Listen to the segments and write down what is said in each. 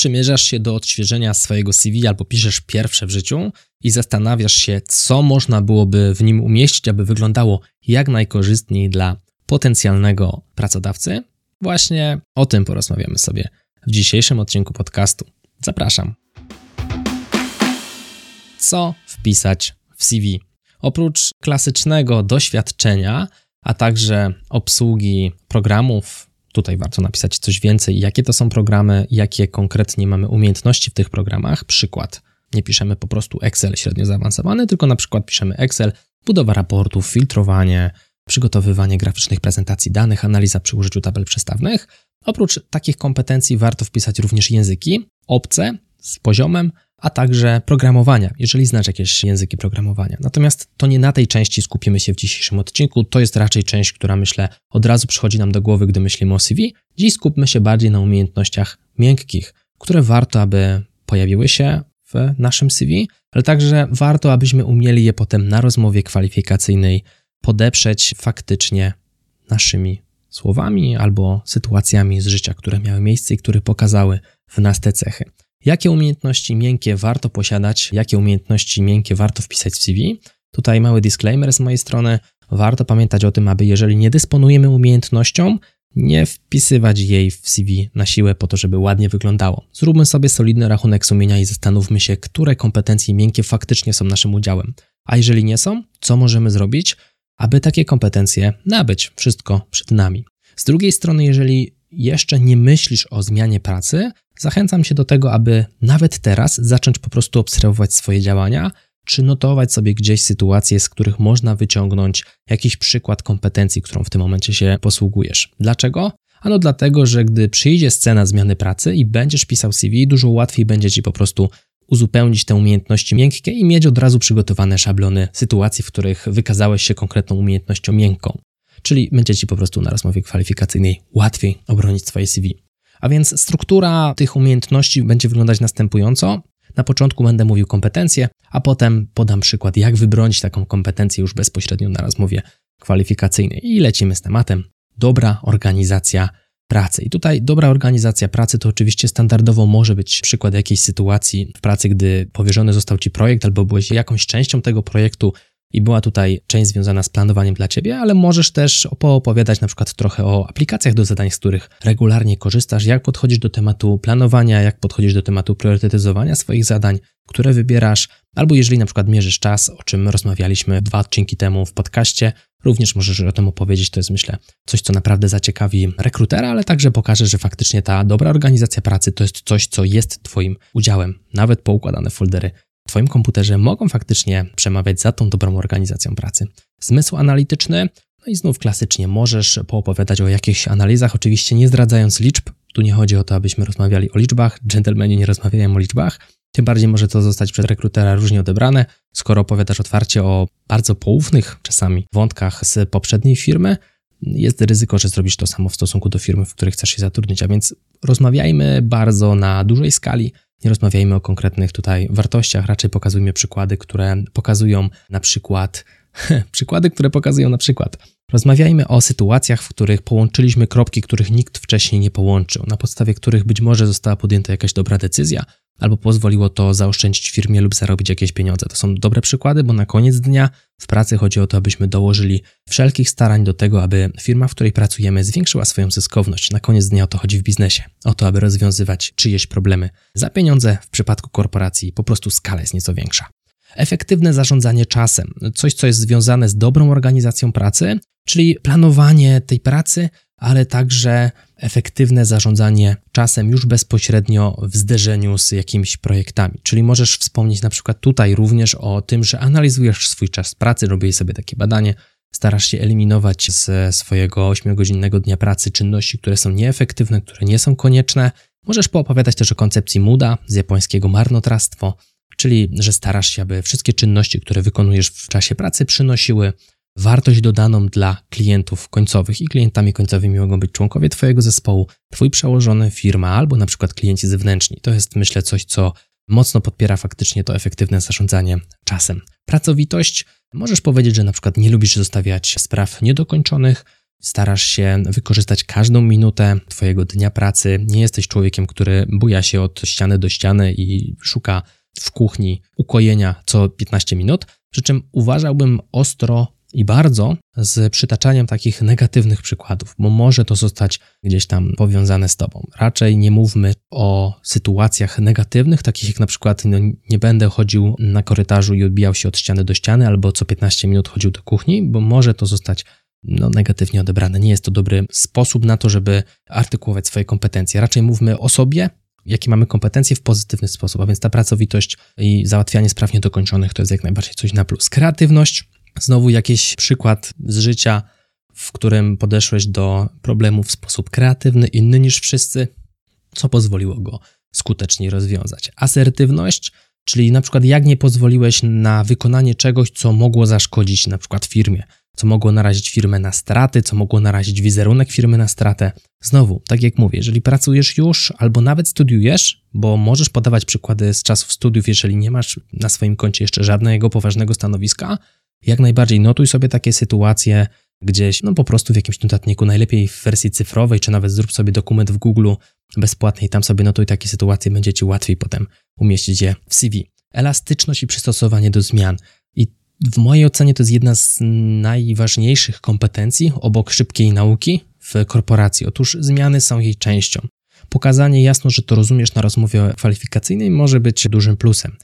przymierzasz się do odświeżenia swojego CV albo piszesz pierwsze w życiu i zastanawiasz się, co można byłoby w nim umieścić, aby wyglądało jak najkorzystniej dla potencjalnego pracodawcy, właśnie o tym porozmawiamy sobie w dzisiejszym odcinku podcastu. Zapraszam. Co wpisać w CV? Oprócz klasycznego doświadczenia, a także obsługi programów, Tutaj warto napisać coś więcej, jakie to są programy, jakie konkretnie mamy umiejętności w tych programach. Przykład. Nie piszemy po prostu Excel średnio zaawansowany, tylko na przykład piszemy Excel, budowa raportów, filtrowanie, przygotowywanie graficznych prezentacji danych, analiza przy użyciu tabel przestawnych. Oprócz takich kompetencji warto wpisać również języki obce z poziomem, a także programowania, jeżeli znasz jakieś języki programowania. Natomiast to nie na tej części skupimy się w dzisiejszym odcinku, to jest raczej część, która myślę od razu przychodzi nam do głowy, gdy myślimy o CV. Dziś skupmy się bardziej na umiejętnościach miękkich, które warto, aby pojawiły się w naszym CV, ale także warto, abyśmy umieli je potem na rozmowie kwalifikacyjnej podeprzeć faktycznie naszymi słowami albo sytuacjami z życia, które miały miejsce i które pokazały w nas te cechy. Jakie umiejętności miękkie warto posiadać, jakie umiejętności miękkie warto wpisać w CV? Tutaj mały disclaimer z mojej strony. Warto pamiętać o tym, aby jeżeli nie dysponujemy umiejętnością, nie wpisywać jej w CV na siłę po to, żeby ładnie wyglądało. Zróbmy sobie solidny rachunek sumienia i zastanówmy się, które kompetencje miękkie faktycznie są naszym udziałem. A jeżeli nie są, co możemy zrobić, aby takie kompetencje nabyć? Wszystko przed nami. Z drugiej strony, jeżeli jeszcze nie myślisz o zmianie pracy, Zachęcam się do tego, aby nawet teraz zacząć po prostu obserwować swoje działania, czy notować sobie gdzieś sytuacje, z których można wyciągnąć jakiś przykład kompetencji, którą w tym momencie się posługujesz. Dlaczego? Ano dlatego, że gdy przyjdzie scena zmiany pracy i będziesz pisał CV, dużo łatwiej będzie ci po prostu uzupełnić te umiejętności miękkie i mieć od razu przygotowane szablony sytuacji, w których wykazałeś się konkretną umiejętnością miękką. Czyli będzie ci po prostu na rozmowie kwalifikacyjnej łatwiej obronić swoje CV. A więc struktura tych umiejętności będzie wyglądać następująco. Na początku będę mówił kompetencje, a potem podam przykład, jak wybronić taką kompetencję już bezpośrednio na rozmowie kwalifikacyjnej. I lecimy z tematem dobra organizacja pracy. I tutaj dobra organizacja pracy to oczywiście standardowo może być przykład jakiejś sytuacji w pracy, gdy powierzony został Ci projekt albo byłeś jakąś częścią tego projektu, i była tutaj część związana z planowaniem dla Ciebie, ale możesz też poopowiadać na przykład trochę o aplikacjach do zadań, z których regularnie korzystasz, jak podchodzisz do tematu planowania, jak podchodzisz do tematu priorytetyzowania swoich zadań, które wybierasz, albo jeżeli na przykład mierzysz czas, o czym rozmawialiśmy dwa odcinki temu w podcaście, również możesz o tym opowiedzieć. To jest myślę coś, co naprawdę zaciekawi rekrutera, ale także pokaże, że faktycznie ta dobra organizacja pracy to jest coś, co jest Twoim udziałem, nawet poukładane foldery Twoim komputerze mogą faktycznie przemawiać za tą dobrą organizacją pracy. Zmysł analityczny, no i znów klasycznie możesz poopowiadać o jakichś analizach, oczywiście nie zdradzając liczb. Tu nie chodzi o to, abyśmy rozmawiali o liczbach, dżentelmeni nie rozmawiają o liczbach. Tym bardziej może to zostać przez rekrutera różnie odebrane, skoro opowiadasz otwarcie o bardzo poufnych czasami wątkach z poprzedniej firmy, jest ryzyko, że zrobisz to samo w stosunku do firmy, w której chcesz się zatrudnić. A więc rozmawiajmy bardzo na dużej skali, nie rozmawiajmy o konkretnych tutaj wartościach, raczej pokazujmy przykłady, które pokazują na przykład, przykłady, które pokazują na przykład. Rozmawiajmy o sytuacjach, w których połączyliśmy kropki, których nikt wcześniej nie połączył, na podstawie których być może została podjęta jakaś dobra decyzja, albo pozwoliło to zaoszczędzić firmie lub zarobić jakieś pieniądze. To są dobre przykłady, bo na koniec dnia w pracy chodzi o to, abyśmy dołożyli wszelkich starań do tego, aby firma, w której pracujemy, zwiększyła swoją zyskowność. Na koniec dnia o to chodzi w biznesie. O to, aby rozwiązywać czyjeś problemy za pieniądze. W przypadku korporacji po prostu skala jest nieco większa. Efektywne zarządzanie czasem, coś co jest związane z dobrą organizacją pracy, czyli planowanie tej pracy, ale także efektywne zarządzanie czasem już bezpośrednio w zderzeniu z jakimiś projektami. Czyli możesz wspomnieć na przykład tutaj również o tym, że analizujesz swój czas pracy, robisz sobie takie badanie, starasz się eliminować ze swojego 8-godzinnego dnia pracy czynności, które są nieefektywne, które nie są konieczne. Możesz poopowiadać też o koncepcji MUDA z japońskiego marnotrawstwo, czyli że starasz się, aby wszystkie czynności, które wykonujesz w czasie pracy, przynosiły wartość dodaną dla klientów końcowych i klientami końcowymi mogą być członkowie Twojego zespołu, Twój przełożony, firma albo na przykład klienci zewnętrzni. To jest myślę coś, co mocno podpiera faktycznie to efektywne zarządzanie czasem. Pracowitość. Możesz powiedzieć, że na przykład nie lubisz zostawiać spraw niedokończonych, starasz się wykorzystać każdą minutę Twojego dnia pracy. Nie jesteś człowiekiem, który buja się od ściany do ściany i szuka w kuchni ukojenia co 15 minut. Przy czym uważałbym ostro i bardzo z przytaczaniem takich negatywnych przykładów, bo może to zostać gdzieś tam powiązane z tobą. Raczej nie mówmy o sytuacjach negatywnych, takich jak na przykład no, nie będę chodził na korytarzu i odbijał się od ściany do ściany, albo co 15 minut chodził do kuchni, bo może to zostać no, negatywnie odebrane. Nie jest to dobry sposób na to, żeby artykułować swoje kompetencje. Raczej mówmy o sobie, jakie mamy kompetencje w pozytywny sposób, a więc ta pracowitość i załatwianie spraw niedokończonych to jest jak najbardziej coś na plus. Kreatywność Znowu jakiś przykład z życia, w którym podeszłeś do problemu w sposób kreatywny, inny niż wszyscy, co pozwoliło go skutecznie rozwiązać. Asertywność, czyli na przykład jak nie pozwoliłeś na wykonanie czegoś, co mogło zaszkodzić na przykład firmie, co mogło narazić firmę na straty, co mogło narazić wizerunek firmy na stratę. Znowu, tak jak mówię, jeżeli pracujesz już albo nawet studiujesz, bo możesz podawać przykłady z czasów studiów, jeżeli nie masz na swoim koncie jeszcze żadnego poważnego stanowiska, jak najbardziej notuj sobie takie sytuacje gdzieś, no po prostu w jakimś notatniku, najlepiej w wersji cyfrowej, czy nawet zrób sobie dokument w Google bezpłatny i tam sobie notuj takie sytuacje, będzie Ci łatwiej potem umieścić je w CV. Elastyczność i przystosowanie do zmian. I w mojej ocenie to jest jedna z najważniejszych kompetencji obok szybkiej nauki w korporacji. Otóż zmiany są jej częścią. Pokazanie jasno, że to rozumiesz na rozmowie kwalifikacyjnej może być dużym plusem.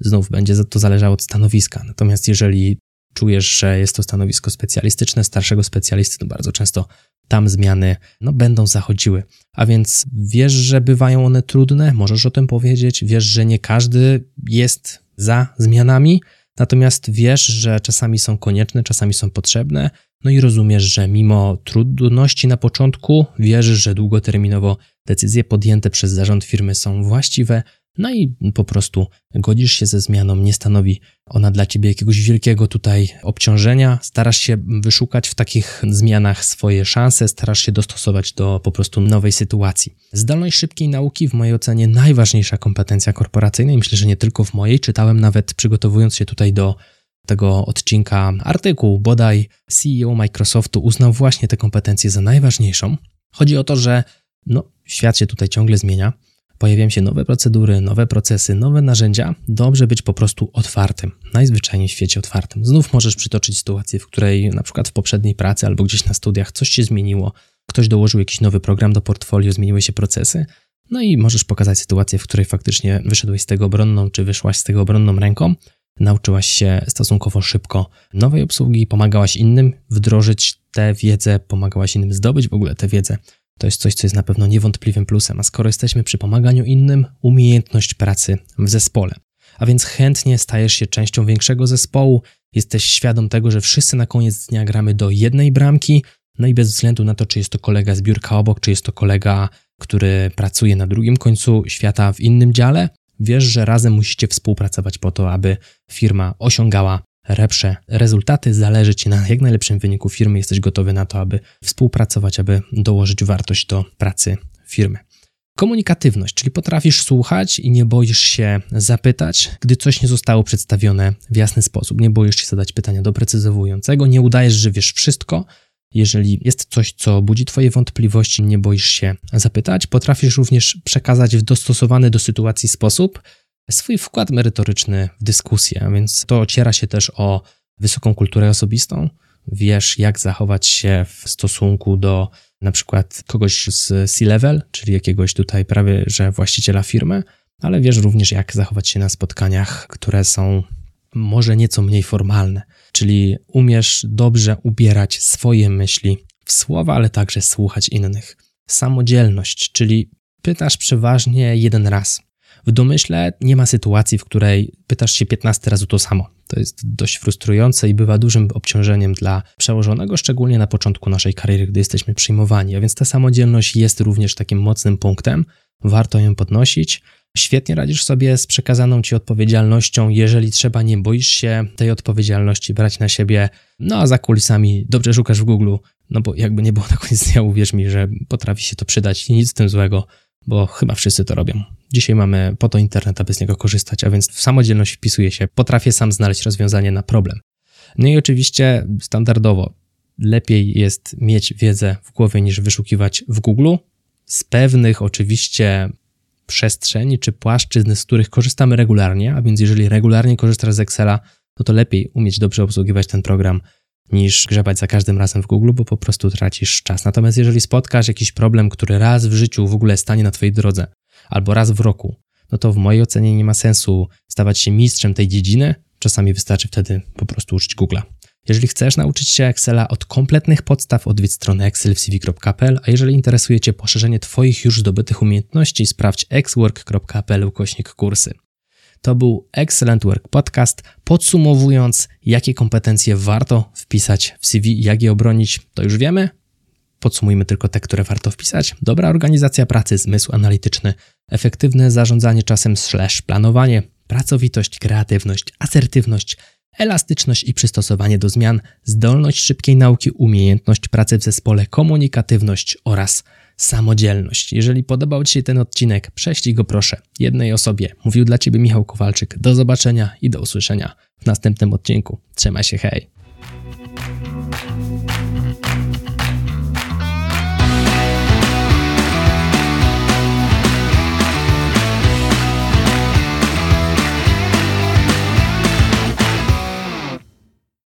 Znów będzie to zależało od stanowiska. Natomiast jeżeli czujesz, że jest to stanowisko specjalistyczne, starszego specjalisty, to bardzo często tam zmiany no, będą zachodziły. A więc wiesz, że bywają one trudne, możesz o tym powiedzieć, wiesz, że nie każdy jest za zmianami, natomiast wiesz, że czasami są konieczne, czasami są potrzebne, no i rozumiesz, że mimo trudności na początku, wierzysz, że długoterminowo decyzje podjęte przez zarząd firmy są właściwe, no i po prostu godzisz się ze zmianą, nie stanowi ona dla ciebie jakiegoś wielkiego tutaj obciążenia. Starasz się wyszukać w takich zmianach swoje szanse, starasz się dostosować do po prostu nowej sytuacji. Zdolność szybkiej nauki, w mojej ocenie, najważniejsza kompetencja korporacyjna i myślę, że nie tylko w mojej. Czytałem nawet przygotowując się tutaj do tego odcinka artykuł, bodaj CEO Microsoftu uznał właśnie tę kompetencję za najważniejszą. Chodzi o to, że no, świat się tutaj ciągle zmienia pojawiają się nowe procedury, nowe procesy, nowe narzędzia, dobrze być po prostu otwartym, najzwyczajniej w świecie otwartym. Znów możesz przytoczyć sytuację, w której na przykład w poprzedniej pracy albo gdzieś na studiach coś się zmieniło, ktoś dołożył jakiś nowy program do portfolio, zmieniły się procesy, no i możesz pokazać sytuację, w której faktycznie wyszedłeś z tego obronną, czy wyszłaś z tego obronną ręką, nauczyłaś się stosunkowo szybko nowej obsługi, pomagałaś innym wdrożyć tę wiedzę, pomagałaś innym zdobyć w ogóle tę wiedzę to jest coś, co jest na pewno niewątpliwym plusem. A skoro jesteśmy przy pomaganiu innym, umiejętność pracy w zespole. A więc chętnie stajesz się częścią większego zespołu, jesteś świadom tego, że wszyscy na koniec dnia gramy do jednej bramki, no i bez względu na to, czy jest to kolega z biurka obok, czy jest to kolega, który pracuje na drugim końcu świata w innym dziale, wiesz, że razem musicie współpracować po to, aby firma osiągała lepsze rezultaty, zależy Ci na jak najlepszym wyniku firmy, jesteś gotowy na to, aby współpracować, aby dołożyć wartość do pracy firmy. Komunikatywność, czyli potrafisz słuchać i nie boisz się zapytać, gdy coś nie zostało przedstawione w jasny sposób. Nie boisz się zadać pytania doprecyzowującego, nie udajesz, że wiesz wszystko. Jeżeli jest coś, co budzi Twoje wątpliwości, nie boisz się zapytać. Potrafisz również przekazać w dostosowany do sytuacji sposób swój wkład merytoryczny w dyskusję, więc to ociera się też o wysoką kulturę osobistą. Wiesz, jak zachować się w stosunku do na przykład kogoś z C-level, czyli jakiegoś tutaj prawie że właściciela firmy, ale wiesz również, jak zachować się na spotkaniach, które są może nieco mniej formalne, czyli umiesz dobrze ubierać swoje myśli w słowa, ale także słuchać innych. Samodzielność, czyli pytasz przeważnie jeden raz. W domyśle nie ma sytuacji, w której pytasz się 15 razy to samo. To jest dość frustrujące i bywa dużym obciążeniem dla przełożonego, szczególnie na początku naszej kariery, gdy jesteśmy przyjmowani. A więc ta samodzielność jest również takim mocnym punktem. Warto ją podnosić. Świetnie radzisz sobie z przekazaną ci odpowiedzialnością. Jeżeli trzeba, nie boisz się tej odpowiedzialności brać na siebie. No a za kulisami dobrze szukasz w Google, no bo jakby nie było na koniec dnia, uwierz mi, że potrafi się to przydać i nic z tym złego bo chyba wszyscy to robią. Dzisiaj mamy po to internet, aby z niego korzystać, a więc w samodzielność wpisuję się, potrafię sam znaleźć rozwiązanie na problem. No i oczywiście standardowo lepiej jest mieć wiedzę w głowie niż wyszukiwać w Google. Z pewnych oczywiście przestrzeni czy płaszczyzn, z których korzystamy regularnie, a więc jeżeli regularnie korzystasz z Excela, no to lepiej umieć dobrze obsługiwać ten program niż grzebać za każdym razem w Google, bo po prostu tracisz czas. Natomiast jeżeli spotkasz jakiś problem, który raz w życiu w ogóle stanie na Twojej drodze, albo raz w roku, no to w mojej ocenie nie ma sensu stawać się mistrzem tej dziedziny. Czasami wystarczy wtedy po prostu użyć Google'a. Jeżeli chcesz nauczyć się Excela od kompletnych podstaw, odwiedź stronę excelwcv.pl, a jeżeli interesuje Cię poszerzenie Twoich już zdobytych umiejętności, sprawdź xwork.pl ukośnik kursy. To był Excellent Work Podcast. Podsumowując, jakie kompetencje warto wpisać w CV, jak je obronić, to już wiemy. Podsumujmy tylko te, które warto wpisać. Dobra organizacja pracy, zmysł analityczny, efektywne zarządzanie czasem slash planowanie, pracowitość, kreatywność, asertywność, elastyczność i przystosowanie do zmian, zdolność szybkiej nauki, umiejętność pracy w zespole, komunikatywność oraz samodzielność. Jeżeli podobał Ci się ten odcinek, prześlij go proszę jednej osobie. Mówił dla Ciebie Michał Kowalczyk. Do zobaczenia i do usłyszenia w następnym odcinku. Trzymaj się, hej!